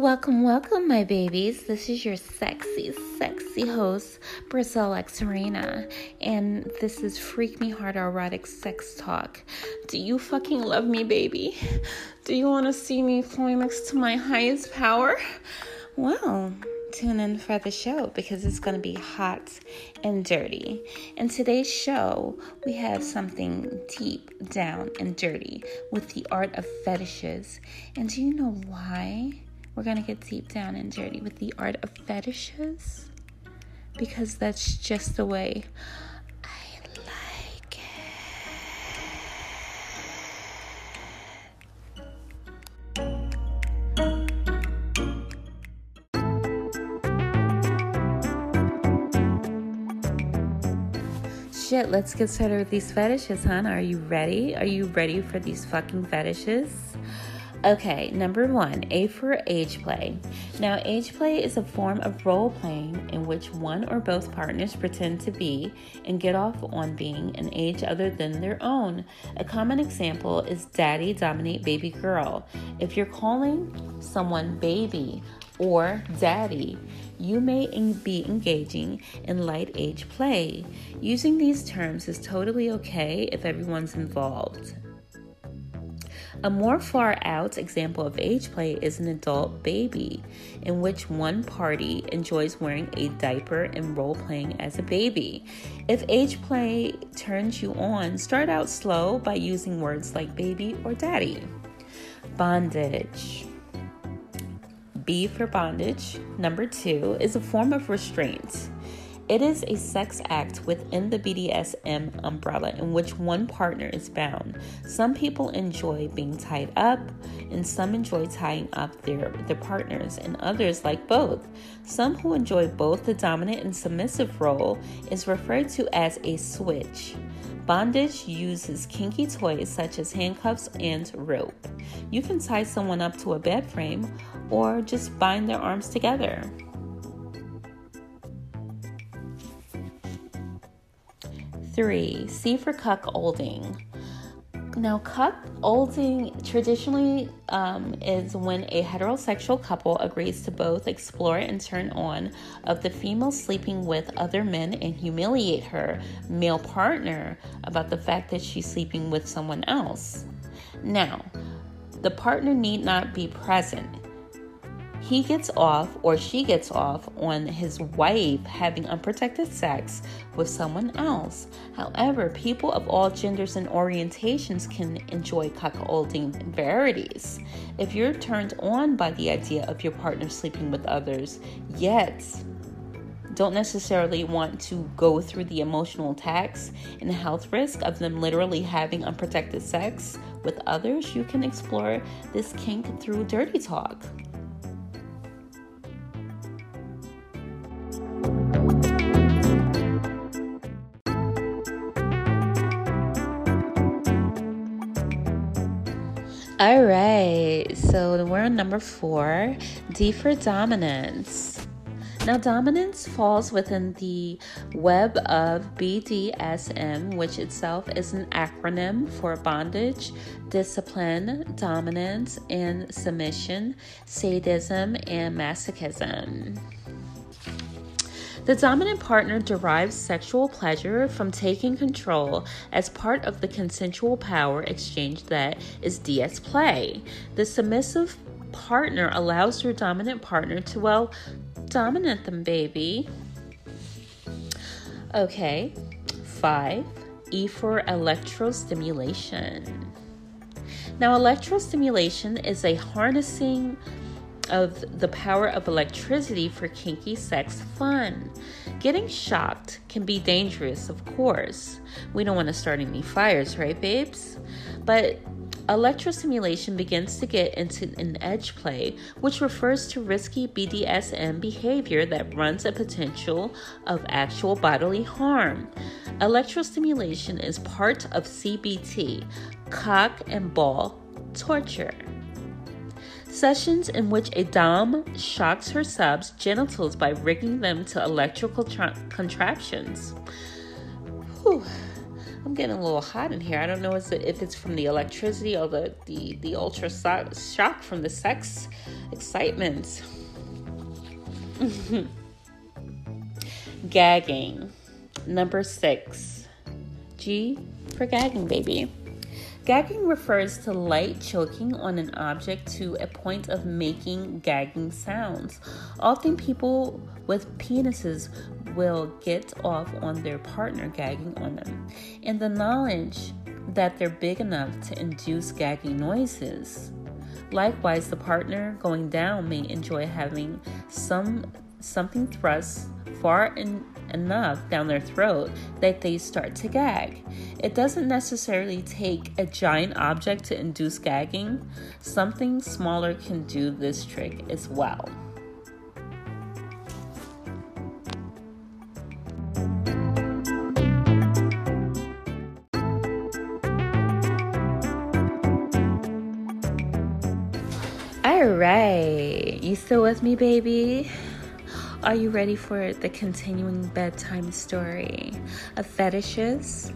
Welcome, welcome, my babies. This is your sexy, sexy host, Brazil X and this is Freak Me Hard Erotic Sex Talk. Do you fucking love me, baby? Do you want to see me climax to my highest power? Well, tune in for the show because it's going to be hot and dirty. In today's show, we have something deep down and dirty with the art of fetishes. And do you know why? We're going to get deep down and dirty with the art of fetishes because that's just the way I like it. Shit, let's get started with these fetishes, hon. Are you ready? Are you ready for these fucking fetishes? Okay, number one, A for age play. Now, age play is a form of role playing in which one or both partners pretend to be and get off on being an age other than their own. A common example is daddy dominate baby girl. If you're calling someone baby or daddy, you may be engaging in light age play. Using these terms is totally okay if everyone's involved. A more far out example of age play is an adult baby, in which one party enjoys wearing a diaper and role playing as a baby. If age play turns you on, start out slow by using words like baby or daddy. Bondage. B for bondage. Number two is a form of restraint. It is a sex act within the BDSM umbrella in which one partner is bound. Some people enjoy being tied up, and some enjoy tying up their, their partners, and others like both. Some who enjoy both the dominant and submissive role is referred to as a switch. Bondage uses kinky toys such as handcuffs and rope. You can tie someone up to a bed frame or just bind their arms together. Three, C for cuckolding. Now, cuckolding traditionally um, is when a heterosexual couple agrees to both explore and turn on of the female sleeping with other men and humiliate her male partner about the fact that she's sleeping with someone else. Now, the partner need not be present he gets off or she gets off on his wife having unprotected sex with someone else. However, people of all genders and orientations can enjoy cuckolding varieties. If you're turned on by the idea of your partner sleeping with others, yet don't necessarily want to go through the emotional tax and health risk of them literally having unprotected sex with others, you can explore this kink through dirty talk. All right, so we're on number four D for dominance. Now, dominance falls within the web of BDSM, which itself is an acronym for bondage, discipline, dominance, and submission, sadism, and masochism. The dominant partner derives sexual pleasure from taking control as part of the consensual power exchange that is DS play. The submissive partner allows their dominant partner to, well, dominate them, baby. Okay, five, E for electrostimulation. Now, electrostimulation is a harnessing of the power of electricity for kinky sex fun. Getting shocked can be dangerous, of course. We don't want to start any fires, right, babes? But electrostimulation begins to get into an edge play, which refers to risky BDSM behavior that runs a potential of actual bodily harm. Electrostimulation is part of CBT, cock and ball torture. Sessions in which a Dom shocks her subs' genitals by rigging them to electrical tra- contraptions. Whew. I'm getting a little hot in here. I don't know if it's from the electricity or the the, the ultra shock from the sex excitement. gagging. Number six. G for gagging, baby. Gagging refers to light choking on an object to a point of making gagging sounds. Often, people with penises will get off on their partner gagging on them, and the knowledge that they're big enough to induce gagging noises. Likewise, the partner going down may enjoy having some something thrust far in, enough down their throat that they start to gag. It doesn't necessarily take a giant object to induce gagging, something smaller can do this trick as well. All right, you still with me, baby? Are you ready for the continuing bedtime story of fetishes?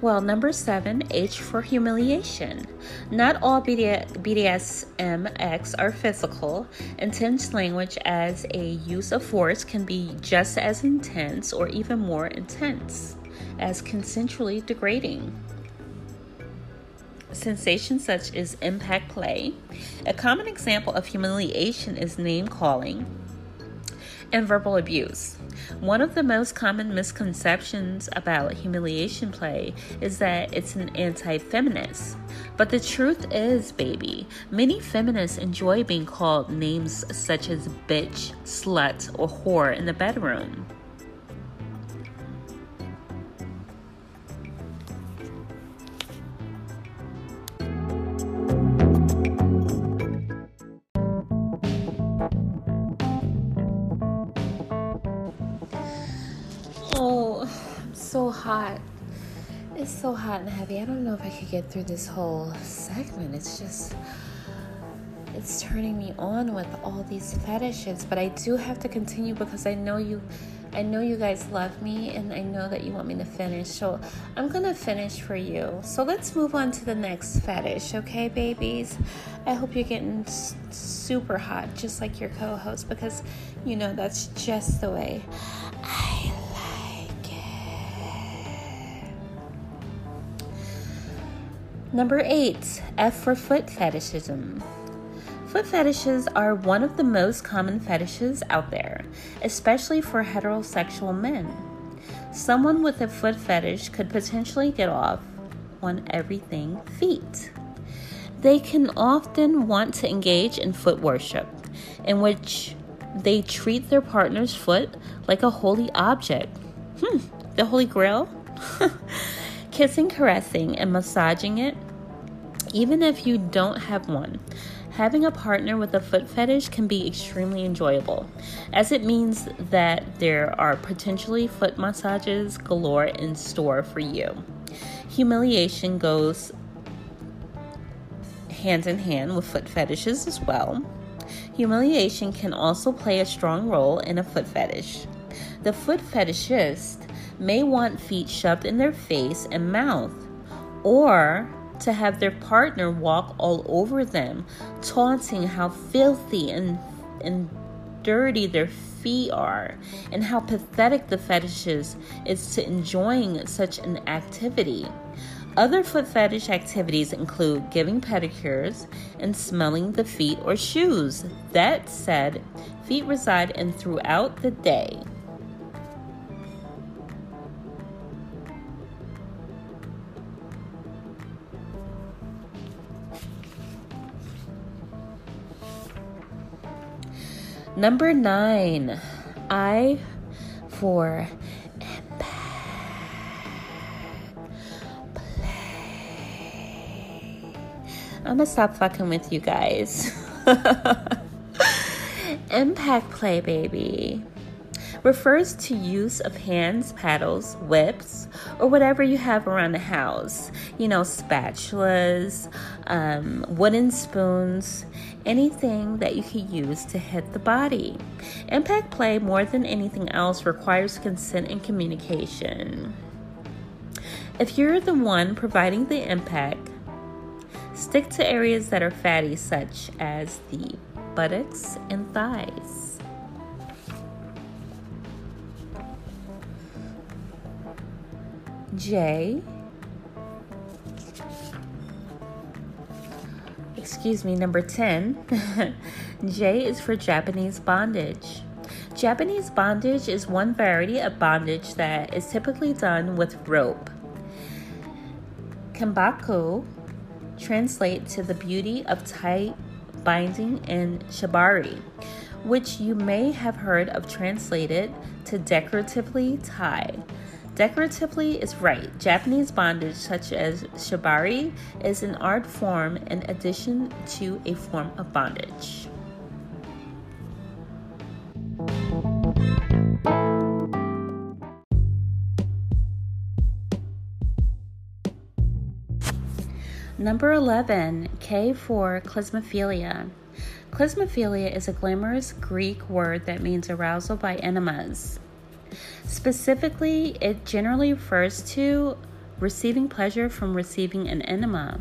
Well, number seven, H for humiliation. Not all BDSM acts are physical. Intense language as a use of force can be just as intense or even more intense as consensually degrading. Sensations such as impact play. A common example of humiliation is name calling and verbal abuse. One of the most common misconceptions about humiliation play is that it's an anti feminist. But the truth is, baby, many feminists enjoy being called names such as bitch, slut, or whore in the bedroom. So hot and heavy. I don't know if I could get through this whole segment. It's just it's turning me on with all these fetishes, but I do have to continue because I know you I know you guys love me and I know that you want me to finish. So I'm going to finish for you. So let's move on to the next fetish, okay, babies? I hope you're getting super hot just like your co-host because you know that's just the way I Number eight, F for foot fetishism. Foot fetishes are one of the most common fetishes out there, especially for heterosexual men. Someone with a foot fetish could potentially get off on everything feet. They can often want to engage in foot worship, in which they treat their partner's foot like a holy object. Hmm, the Holy Grail? Kissing, caressing, and massaging it even if you don't have one. Having a partner with a foot fetish can be extremely enjoyable, as it means that there are potentially foot massages galore in store for you. Humiliation goes hand in hand with foot fetishes as well. Humiliation can also play a strong role in a foot fetish. The foot fetishist may want feet shoved in their face and mouth, or to have their partner walk all over them, taunting how filthy and, and dirty their feet are, and how pathetic the fetishes is to enjoying such an activity. Other foot fetish activities include giving pedicures and smelling the feet or shoes. That said, feet reside in throughout the day. Number nine, I for Impact play. I'm gonna stop fucking with you guys. impact play, baby refers to use of hands, paddles, whips, or whatever you have around the house. You know, spatulas, um, wooden spoons, anything that you can use to hit the body. Impact play, more than anything else, requires consent and communication. If you're the one providing the impact, stick to areas that are fatty, such as the buttocks and thighs. J. Excuse me, number 10. J is for Japanese bondage. Japanese bondage is one variety of bondage that is typically done with rope. Kinbaku translate to the beauty of tight binding in shibari, which you may have heard of translated to decoratively tied. Decoratively is right. Japanese bondage, such as shibari, is an art form in addition to a form of bondage. Number 11, K for klysmophilia. Klysmophilia is a glamorous Greek word that means arousal by enemas. Specifically, it generally refers to receiving pleasure from receiving an enema,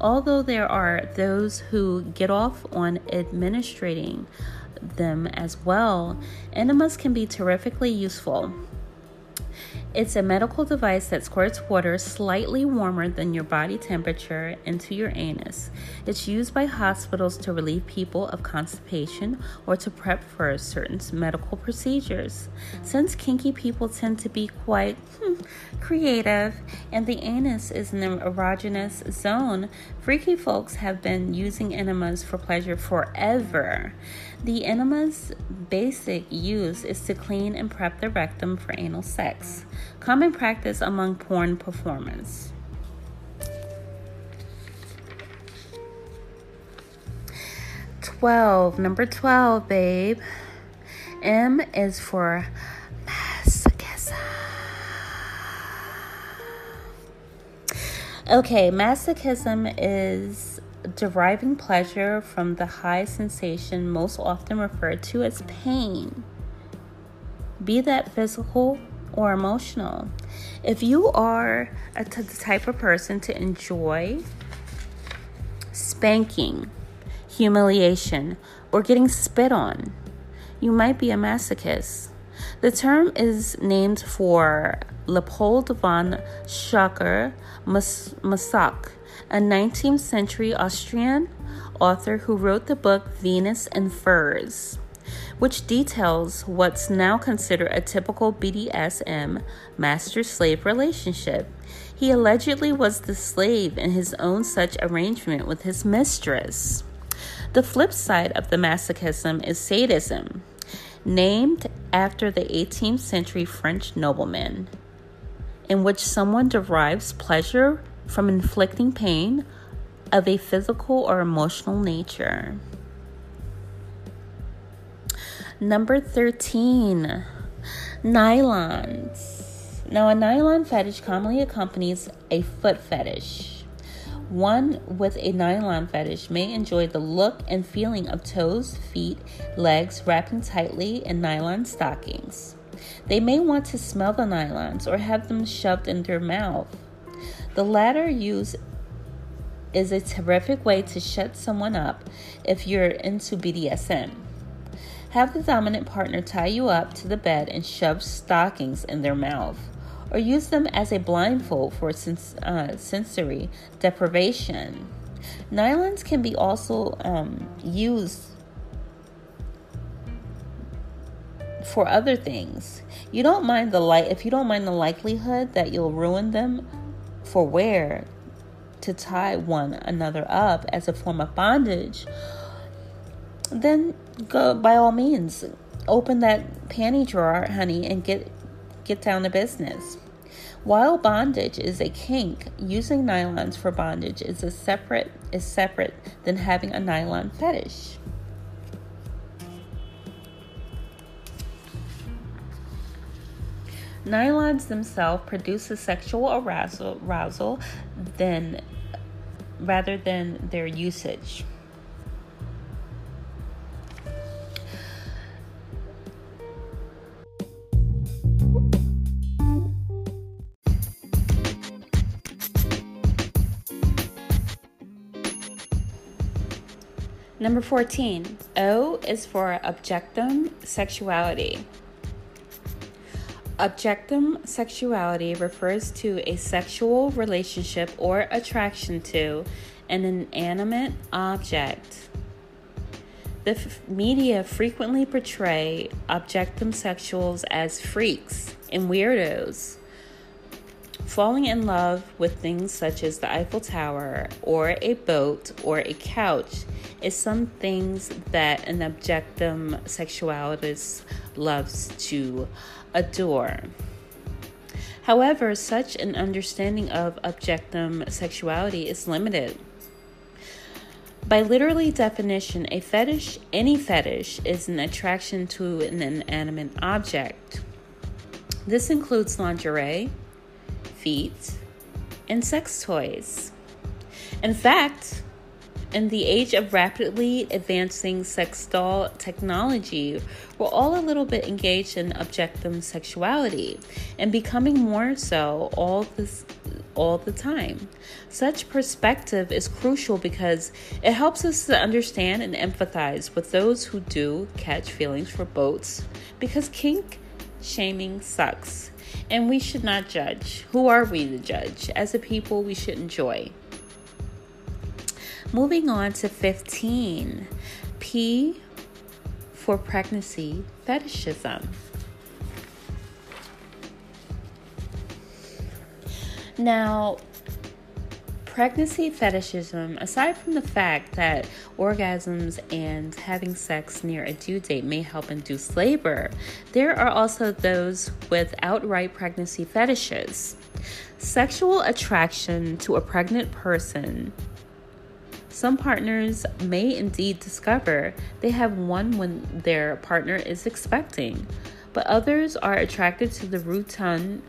although there are those who get off on administrating them as well. Enemas can be terrifically useful. It's a medical device that squirts water slightly warmer than your body temperature into your anus. It's used by hospitals to relieve people of constipation or to prep for certain medical procedures. Since kinky people tend to be quite hmm, creative and the anus is an erogenous zone, freaky folks have been using enemas for pleasure forever. The enema's basic use is to clean and prep the rectum for anal sex, common practice among porn performers. Twelve, number twelve, babe. M is for masochism. Okay, masochism is deriving pleasure from the high sensation most often referred to as pain, be that physical or emotional. If you are a t- the type of person to enjoy spanking, humiliation, or getting spit on, you might be a masochist. The term is named for Leopold von Sacher Masoch a 19th century Austrian author who wrote the book Venus and Furs, which details what's now considered a typical BDSM master slave relationship. He allegedly was the slave in his own such arrangement with his mistress. The flip side of the masochism is sadism, named after the 18th century French nobleman, in which someone derives pleasure from inflicting pain of a physical or emotional nature. Number 13, nylons. Now, a nylon fetish commonly accompanies a foot fetish. One with a nylon fetish may enjoy the look and feeling of toes, feet, legs wrapping tightly in nylon stockings. They may want to smell the nylons or have them shoved in their mouth. The latter use is a terrific way to shut someone up if you're into BDSM. Have the dominant partner tie you up to the bed and shove stockings in their mouth, or use them as a blindfold for sens- uh, sensory deprivation. Nylons can be also um, used for other things. You don't mind the light if you don't mind the likelihood that you'll ruin them for where to tie one another up as a form of bondage, then go by all means open that panty drawer, honey, and get get down to business. While bondage is a kink, using nylons for bondage is a separate is separate than having a nylon fetish. Nylons themselves produce a sexual arousal, arousal than, rather than their usage. Number 14, O is for objectum sexuality. Objectum sexuality refers to a sexual relationship or attraction to an inanimate object. The f- media frequently portray objectum sexuals as freaks and weirdos. Falling in love with things such as the Eiffel Tower or a boat or a couch is some things that an objectum sexualist loves to adore. However, such an understanding of objectum sexuality is limited. By literally definition, a fetish, any fetish, is an attraction to an inanimate object. This includes lingerie, feet, and sex toys. In fact, in the age of rapidly advancing sex doll technology, we're all a little bit engaged in objectum sexuality and becoming more so all this all the time. Such perspective is crucial because it helps us to understand and empathize with those who do catch feelings for boats because kink shaming sucks and we should not judge. Who are we to judge? As a people, we should enjoy. Moving on to 15. P for pregnancy fetishism. Now, pregnancy fetishism, aside from the fact that orgasms and having sex near a due date may help induce labor, there are also those with outright pregnancy fetishes. Sexual attraction to a pregnant person some partners may indeed discover they have one when their partner is expecting, but others are attracted to the rotund,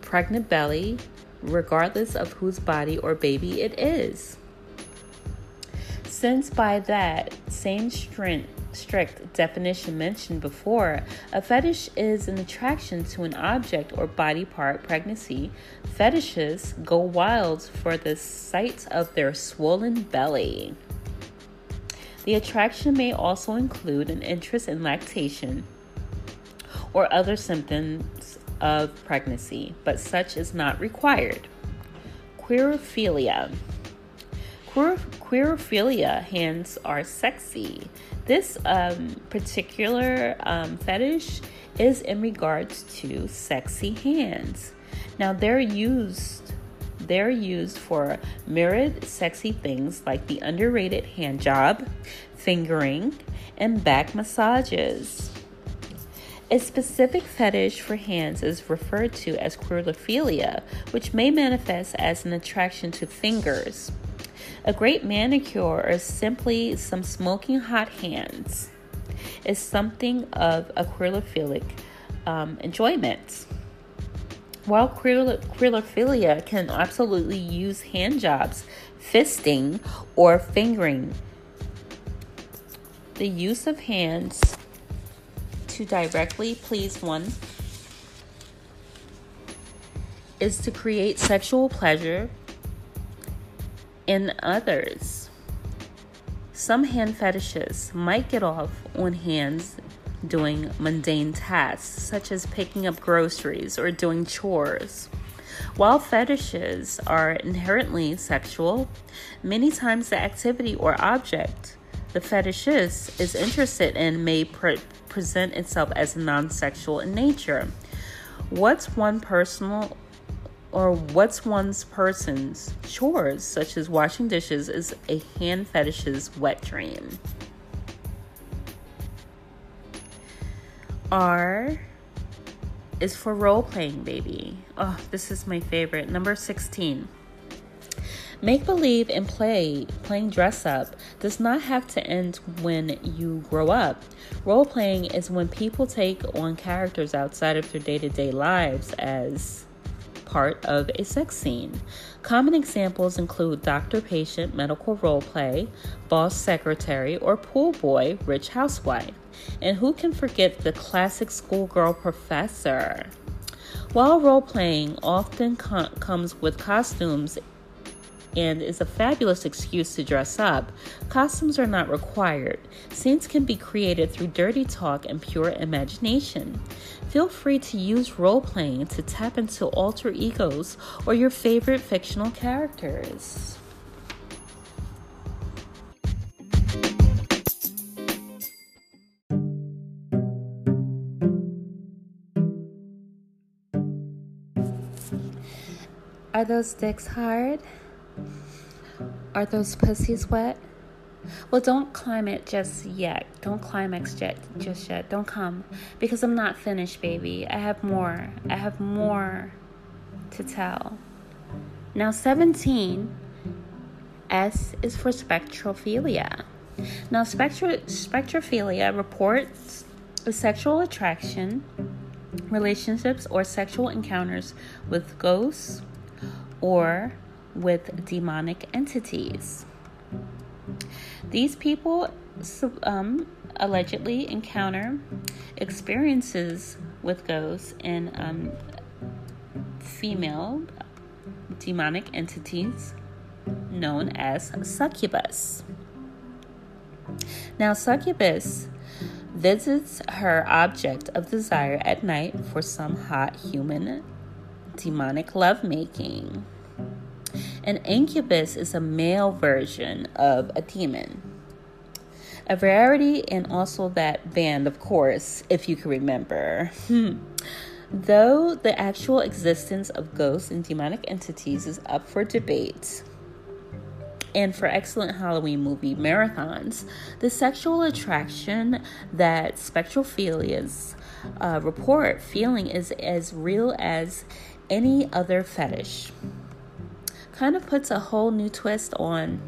pregnant belly, regardless of whose body or baby it is. Since by that same strength strict definition mentioned before, a fetish is an attraction to an object or body part pregnancy. Fetishes go wild for the sight of their swollen belly. The attraction may also include an interest in lactation or other symptoms of pregnancy, but such is not required. Queerophilia. Queer, hands are sexy. This um, particular um, fetish is in regards to sexy hands. Now they're used they're used for mirrored sexy things like the underrated hand job, fingering, and back massages. A specific fetish for hands is referred to as queerophilia, which may manifest as an attraction to fingers. A great manicure or simply some smoking hot hands is something of a queerophilic um, enjoyment. While queerophilia can absolutely use hand jobs, fisting, or fingering, the use of hands to directly please one is to create sexual pleasure in others. Some hand fetishes might get off on hands doing mundane tasks, such as picking up groceries or doing chores. While fetishes are inherently sexual, many times the activity or object the fetishist is interested in may pre- present itself as non sexual in nature. What's one personal or what's one's person's chores, such as washing dishes, is a hand fetish's wet dream. R is for role playing, baby. Oh, this is my favorite. Number 16. Make believe and play, playing dress up, does not have to end when you grow up. Role playing is when people take on characters outside of their day to day lives as part of a sex scene. Common examples include doctor patient medical role play, boss secretary, or pool boy rich housewife. And who can forget the classic schoolgirl professor? While role playing often co- comes with costumes and is a fabulous excuse to dress up, costumes are not required. Scenes can be created through dirty talk and pure imagination. Feel free to use role playing to tap into alter egos or your favorite fictional characters. Are those dicks hard? Are those pussies wet? Well, don't climb it just yet. Don't climax yet, just yet. Don't come. Because I'm not finished, baby. I have more. I have more to tell. Now, 17, S is for spectrophilia. Now, spectro- spectrophilia reports a sexual attraction, relationships, or sexual encounters with ghosts or with demonic entities. These people um, allegedly encounter experiences with ghosts and um, female demonic entities known as succubus. Now, succubus visits her object of desire at night for some hot human demonic lovemaking. An incubus is a male version of a demon. A rarity, and also that band, of course, if you can remember. Hmm. Though the actual existence of ghosts and demonic entities is up for debate, and for excellent Halloween movie marathons, the sexual attraction that spectrophilias uh, report feeling is as real as any other fetish kind of puts a whole new twist on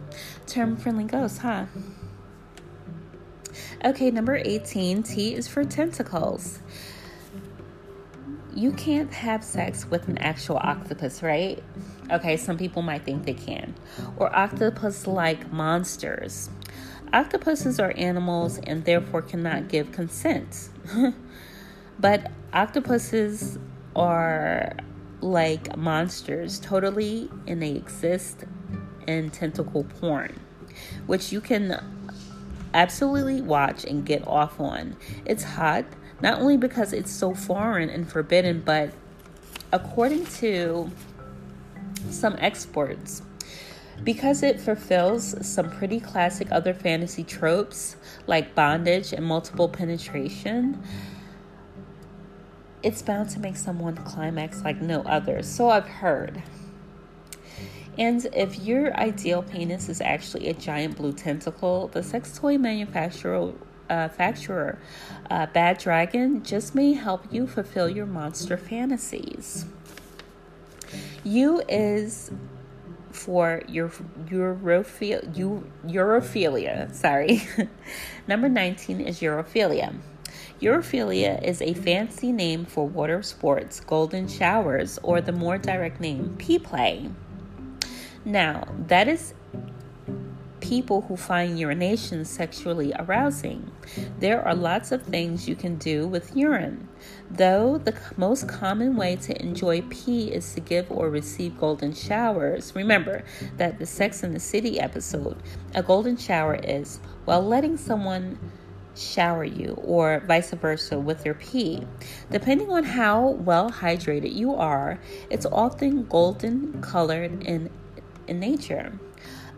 term friendly ghosts, huh? Okay, number 18, T is for tentacles. You can't have sex with an actual octopus, right? Okay, some people might think they can. Or octopus like monsters. Octopuses are animals and therefore cannot give consent. but octopuses are like monsters totally and they exist in tentacle porn, which you can absolutely watch and get off on. It's hot, not only because it's so foreign and forbidden, but according to some experts, because it fulfills some pretty classic other fantasy tropes like bondage and multiple penetration it's bound to make someone climax like no other. So I've heard. And if your ideal penis is actually a giant blue tentacle, the sex toy manufacturer, uh, uh, Bad Dragon just may help you fulfill your monster fantasies. U is for your urophilia, urophilia. Sorry. Number 19 is urophilia. Urophilia is a fancy name for water sports, golden showers, or the more direct name, pee play. Now, that is people who find urination sexually arousing. There are lots of things you can do with urine. Though the most common way to enjoy pee is to give or receive golden showers, remember that the Sex in the City episode, a golden shower is, while letting someone shower you, or vice versa with your pee. Depending on how well hydrated you are, it's often golden colored in, in nature.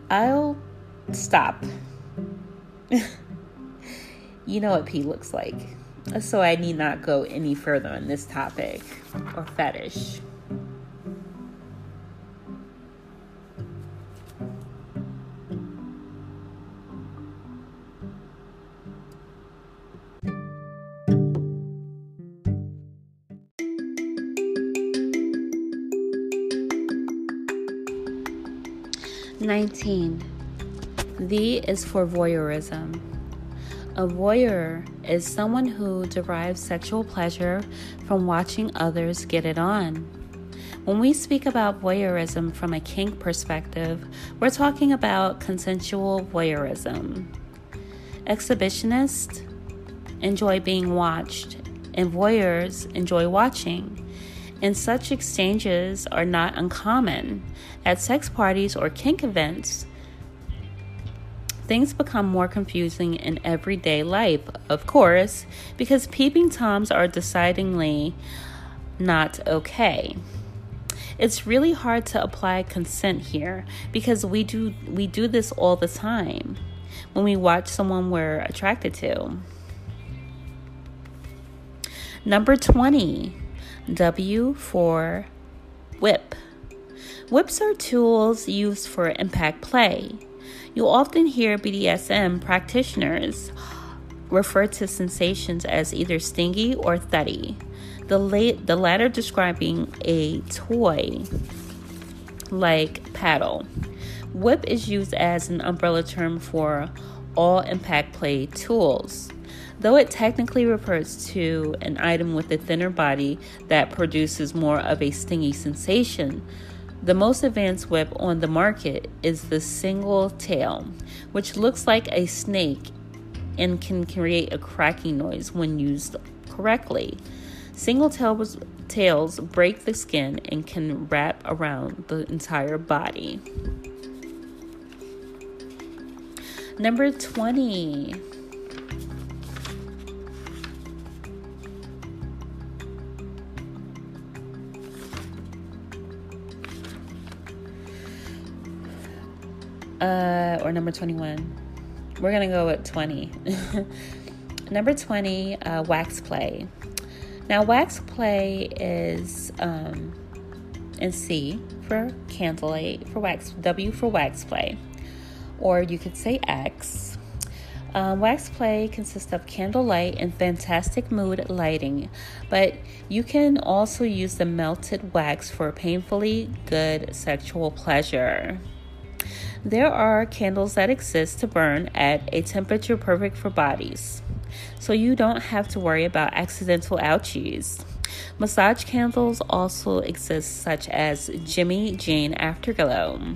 I'll stop. you know what pee looks like, so I need not go any further on this topic or fetish. Is for voyeurism. A voyeur is someone who derives sexual pleasure from watching others get it on. When we speak about voyeurism from a kink perspective, we're talking about consensual voyeurism. Exhibitionists enjoy being watched, and voyeurs enjoy watching. and such exchanges are not uncommon. At sex parties or kink events, things become more confusing in everyday life, of course, because peeping toms are decidedly not okay. It's really hard to apply consent here because we do we do this all the time when we watch someone we're attracted to. Number 20, W for whip. Whips are tools used for impact play. You'll often hear BDSM practitioners refer to sensations as either stingy or thuddy, the, the latter describing a toy like paddle. Whip is used as an umbrella term for all impact play tools. Though it technically refers to an item with a thinner body that produces more of a stingy sensation, the most advanced whip on the market is the single tail, which looks like a snake and can create a cracking noise when used correctly. Single tails, tails break the skin and can wrap around the entire body. Number 20. Uh, or number 21. We're going to go with 20. number 20, uh, wax play. Now, wax play is um, in C for candlelight, for wax, W for wax play or you could say X. Um, wax play consists of candlelight and fantastic mood lighting, but you can also use the melted wax for painfully good sexual pleasure. There are candles that exist to burn at a temperature perfect for bodies, so you don't have to worry about accidental ouchies. Massage candles also exist, such as Jimmy Jane Afterglow.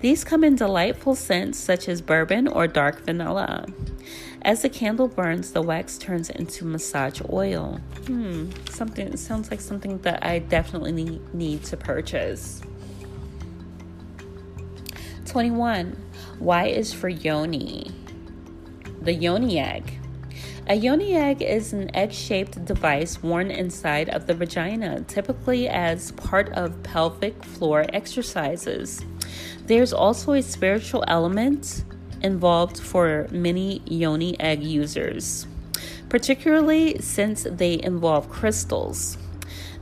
These come in delightful scents such as bourbon or dark vanilla. As the candle burns, the wax turns into massage oil. Hmm, something sounds like something that I definitely need to purchase. 21. Y is for yoni. The yoni egg. A yoni egg is an egg shaped device worn inside of the vagina, typically as part of pelvic floor exercises. There's also a spiritual element involved for many yoni egg users, particularly since they involve crystals.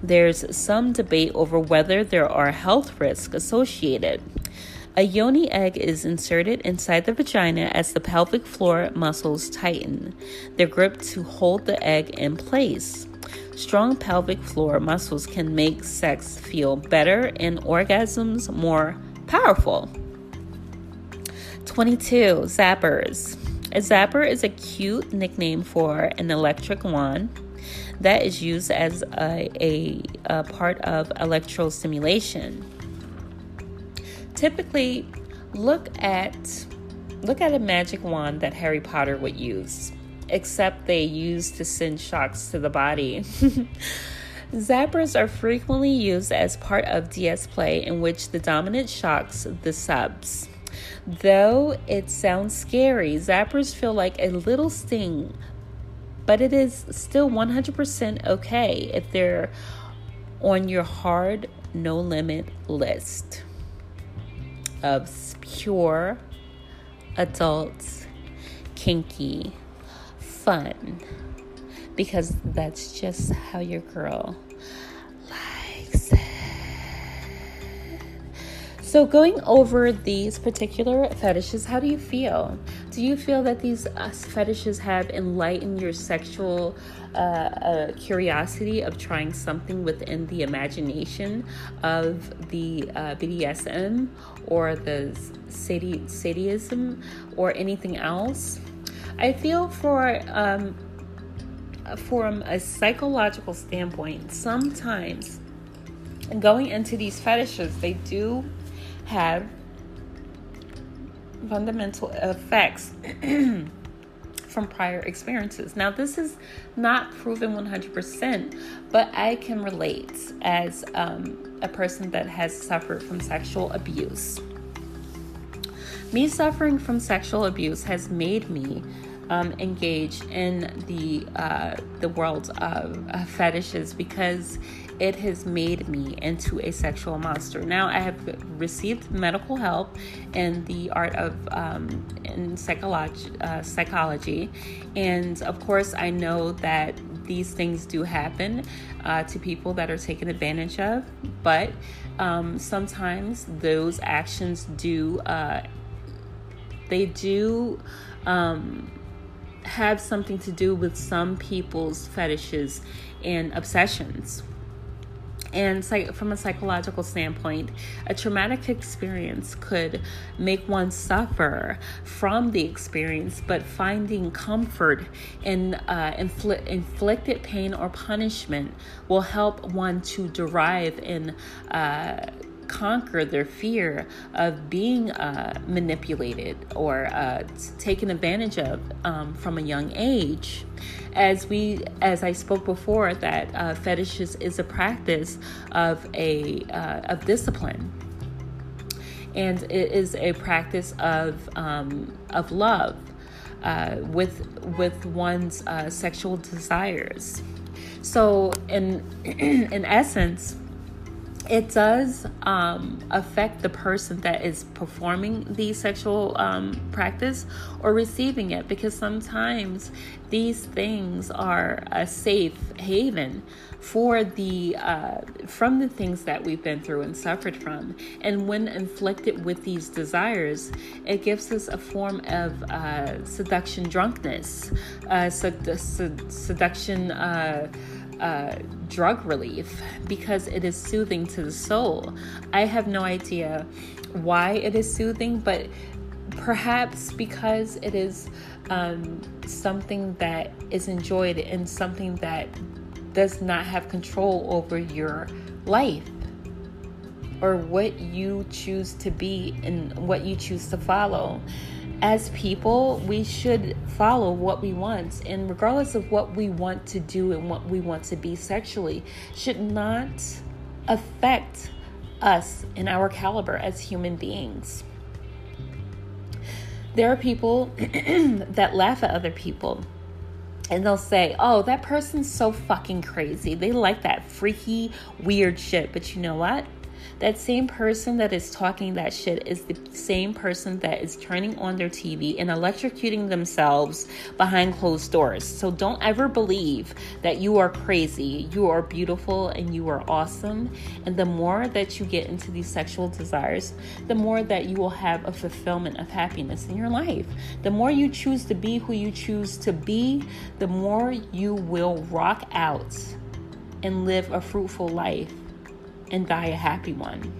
There's some debate over whether there are health risks associated. A yoni egg is inserted inside the vagina as the pelvic floor muscles tighten. They're gripped to hold the egg in place. Strong pelvic floor muscles can make sex feel better and orgasms more powerful. 22. Zappers. A zapper is a cute nickname for an electric wand that is used as a, a, a part of electro stimulation typically look at look at a magic wand that Harry Potter would use, except they use to send shocks to the body. Zappers are frequently used as part of DS play in which the dominant shocks the subs. Though it sounds scary, zappers feel like a little sting, but it is still 100% okay if they're on your hard no limit list of pure adult kinky fun because that's just how your girl likes it. So, going over these particular fetishes, how do you feel? Do you feel that these fetishes have enlightened your sexual uh, uh, curiosity of trying something within the imagination of the uh, BDSM or the sadi- sadism or anything else? I feel for um, from a psychological standpoint, sometimes going into these fetishes, they do have fundamental effects from prior experiences. Now, this is not proven 100%, but I can relate as um, a person that has suffered from sexual abuse. Me suffering from sexual abuse has made me um, engage in the uh, the world of uh, fetishes because it has made me into a sexual monster. Now I have received medical help in the art of um, in psychology, uh, psychology, and of course I know that these things do happen uh, to people that are taken advantage of, but um, sometimes those actions do uh, they do um, have something to do with some people's fetishes and obsessions. And from a psychological standpoint, a traumatic experience could make one suffer from the experience, but finding comfort in uh, infl- inflicted pain or punishment will help one to derive in. Uh, conquer their fear of being uh, manipulated or uh, taken advantage of um, from a young age. As we, as I spoke before, that uh, fetishes is a practice of a uh, of discipline, and it is a practice of um, of love uh, with with one's uh, sexual desires. So, in in essence it does um, affect the person that is performing the sexual um, practice or receiving it because sometimes these things are a safe haven for the uh, from the things that we've been through and suffered from. And when inflicted with these desires it gives us a form of uh, seduction drunkenness uh, sed- sed- seduction uh, drug relief because it is soothing to the soul. I have no idea why it is soothing, but perhaps because it is um, something that is enjoyed and something that does not have control over your life or what you choose to be and what you choose to follow as people, we should follow what we want. And regardless of what we want to do and what we want to be sexually, should not affect us and our caliber as human beings. There are people that laugh at other people and they'll say, Oh, that person's so fucking crazy. They like that freaky, weird shit. But you know what? That same person that is talking that shit is the same person that is turning on their TV and electrocuting themselves behind closed doors. So don't ever believe that you are crazy. You are beautiful and you are awesome. And the more that you get into these sexual desires, the more that you will have a fulfillment of happiness in your life. The more you choose to be who you choose to be, the more you will rock out and live a fruitful life and die a happy one.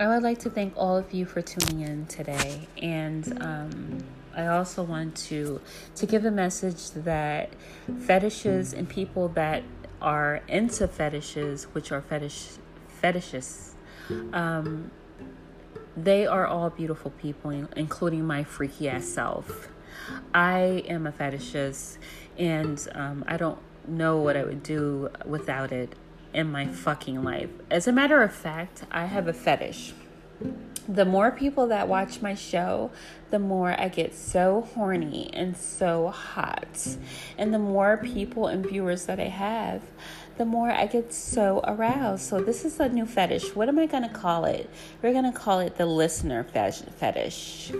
I would like to thank all of you for tuning in today, and um, I also want to to give a message that fetishes and people that are into fetishes, which are fetish fetishists, um, they are all beautiful people, including my freaky ass self. I am a fetishist, and um, I don't know what I would do without it in my fucking life. As a matter of fact, I have a fetish the more people that watch my show, the more I get so horny and so hot. And the more people and viewers that I have, the more I get so aroused. So, this is a new fetish. What am I going to call it? We're going to call it the listener fetish.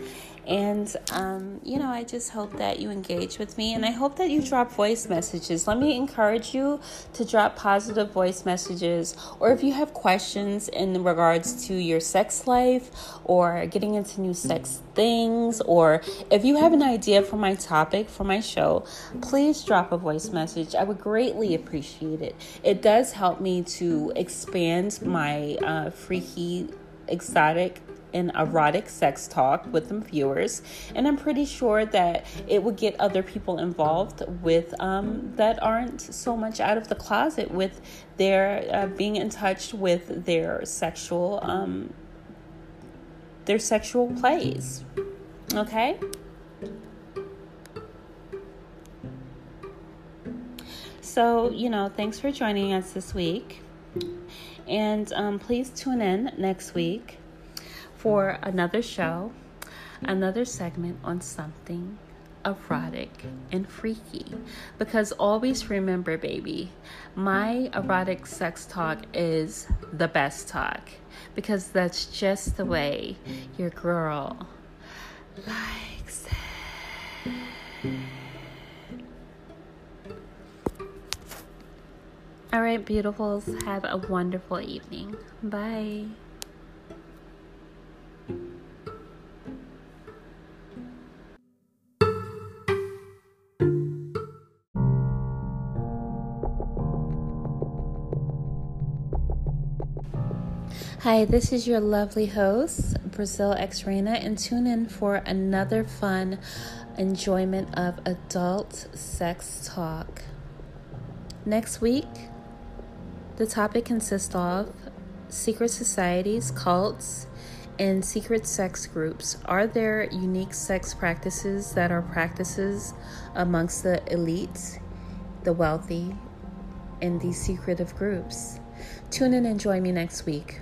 And, um, you know, I just hope that you engage with me and I hope that you drop voice messages. Let me encourage you to drop positive voice messages or if you have questions in regards to your sex life or getting into new sex things or if you have an idea for my topic for my show, please drop a voice message. I would greatly appreciate it. It does help me to expand my uh, freaky, exotic an erotic sex talk with some viewers, and I'm pretty sure that it would get other people involved with um, that aren't so much out of the closet with their uh, being in touch with their sexual um, their sexual plays. Okay. So, you know, thanks for joining us this week. And um, please tune in next week for another show, another segment on something erotic and freaky. Because always remember, baby, my erotic sex talk is the best talk. Because that's just the way your girl likes it. All right, beautifuls, have a wonderful evening. Bye. Hi, this is your lovely host, Brazil X Raina, and tune in for another fun enjoyment of adult sex talk. Next week, the topic consists of secret societies, cults, and secret sex groups. Are there unique sex practices that are practices amongst the elites, the wealthy, and these secretive groups? Tune in and join me next week.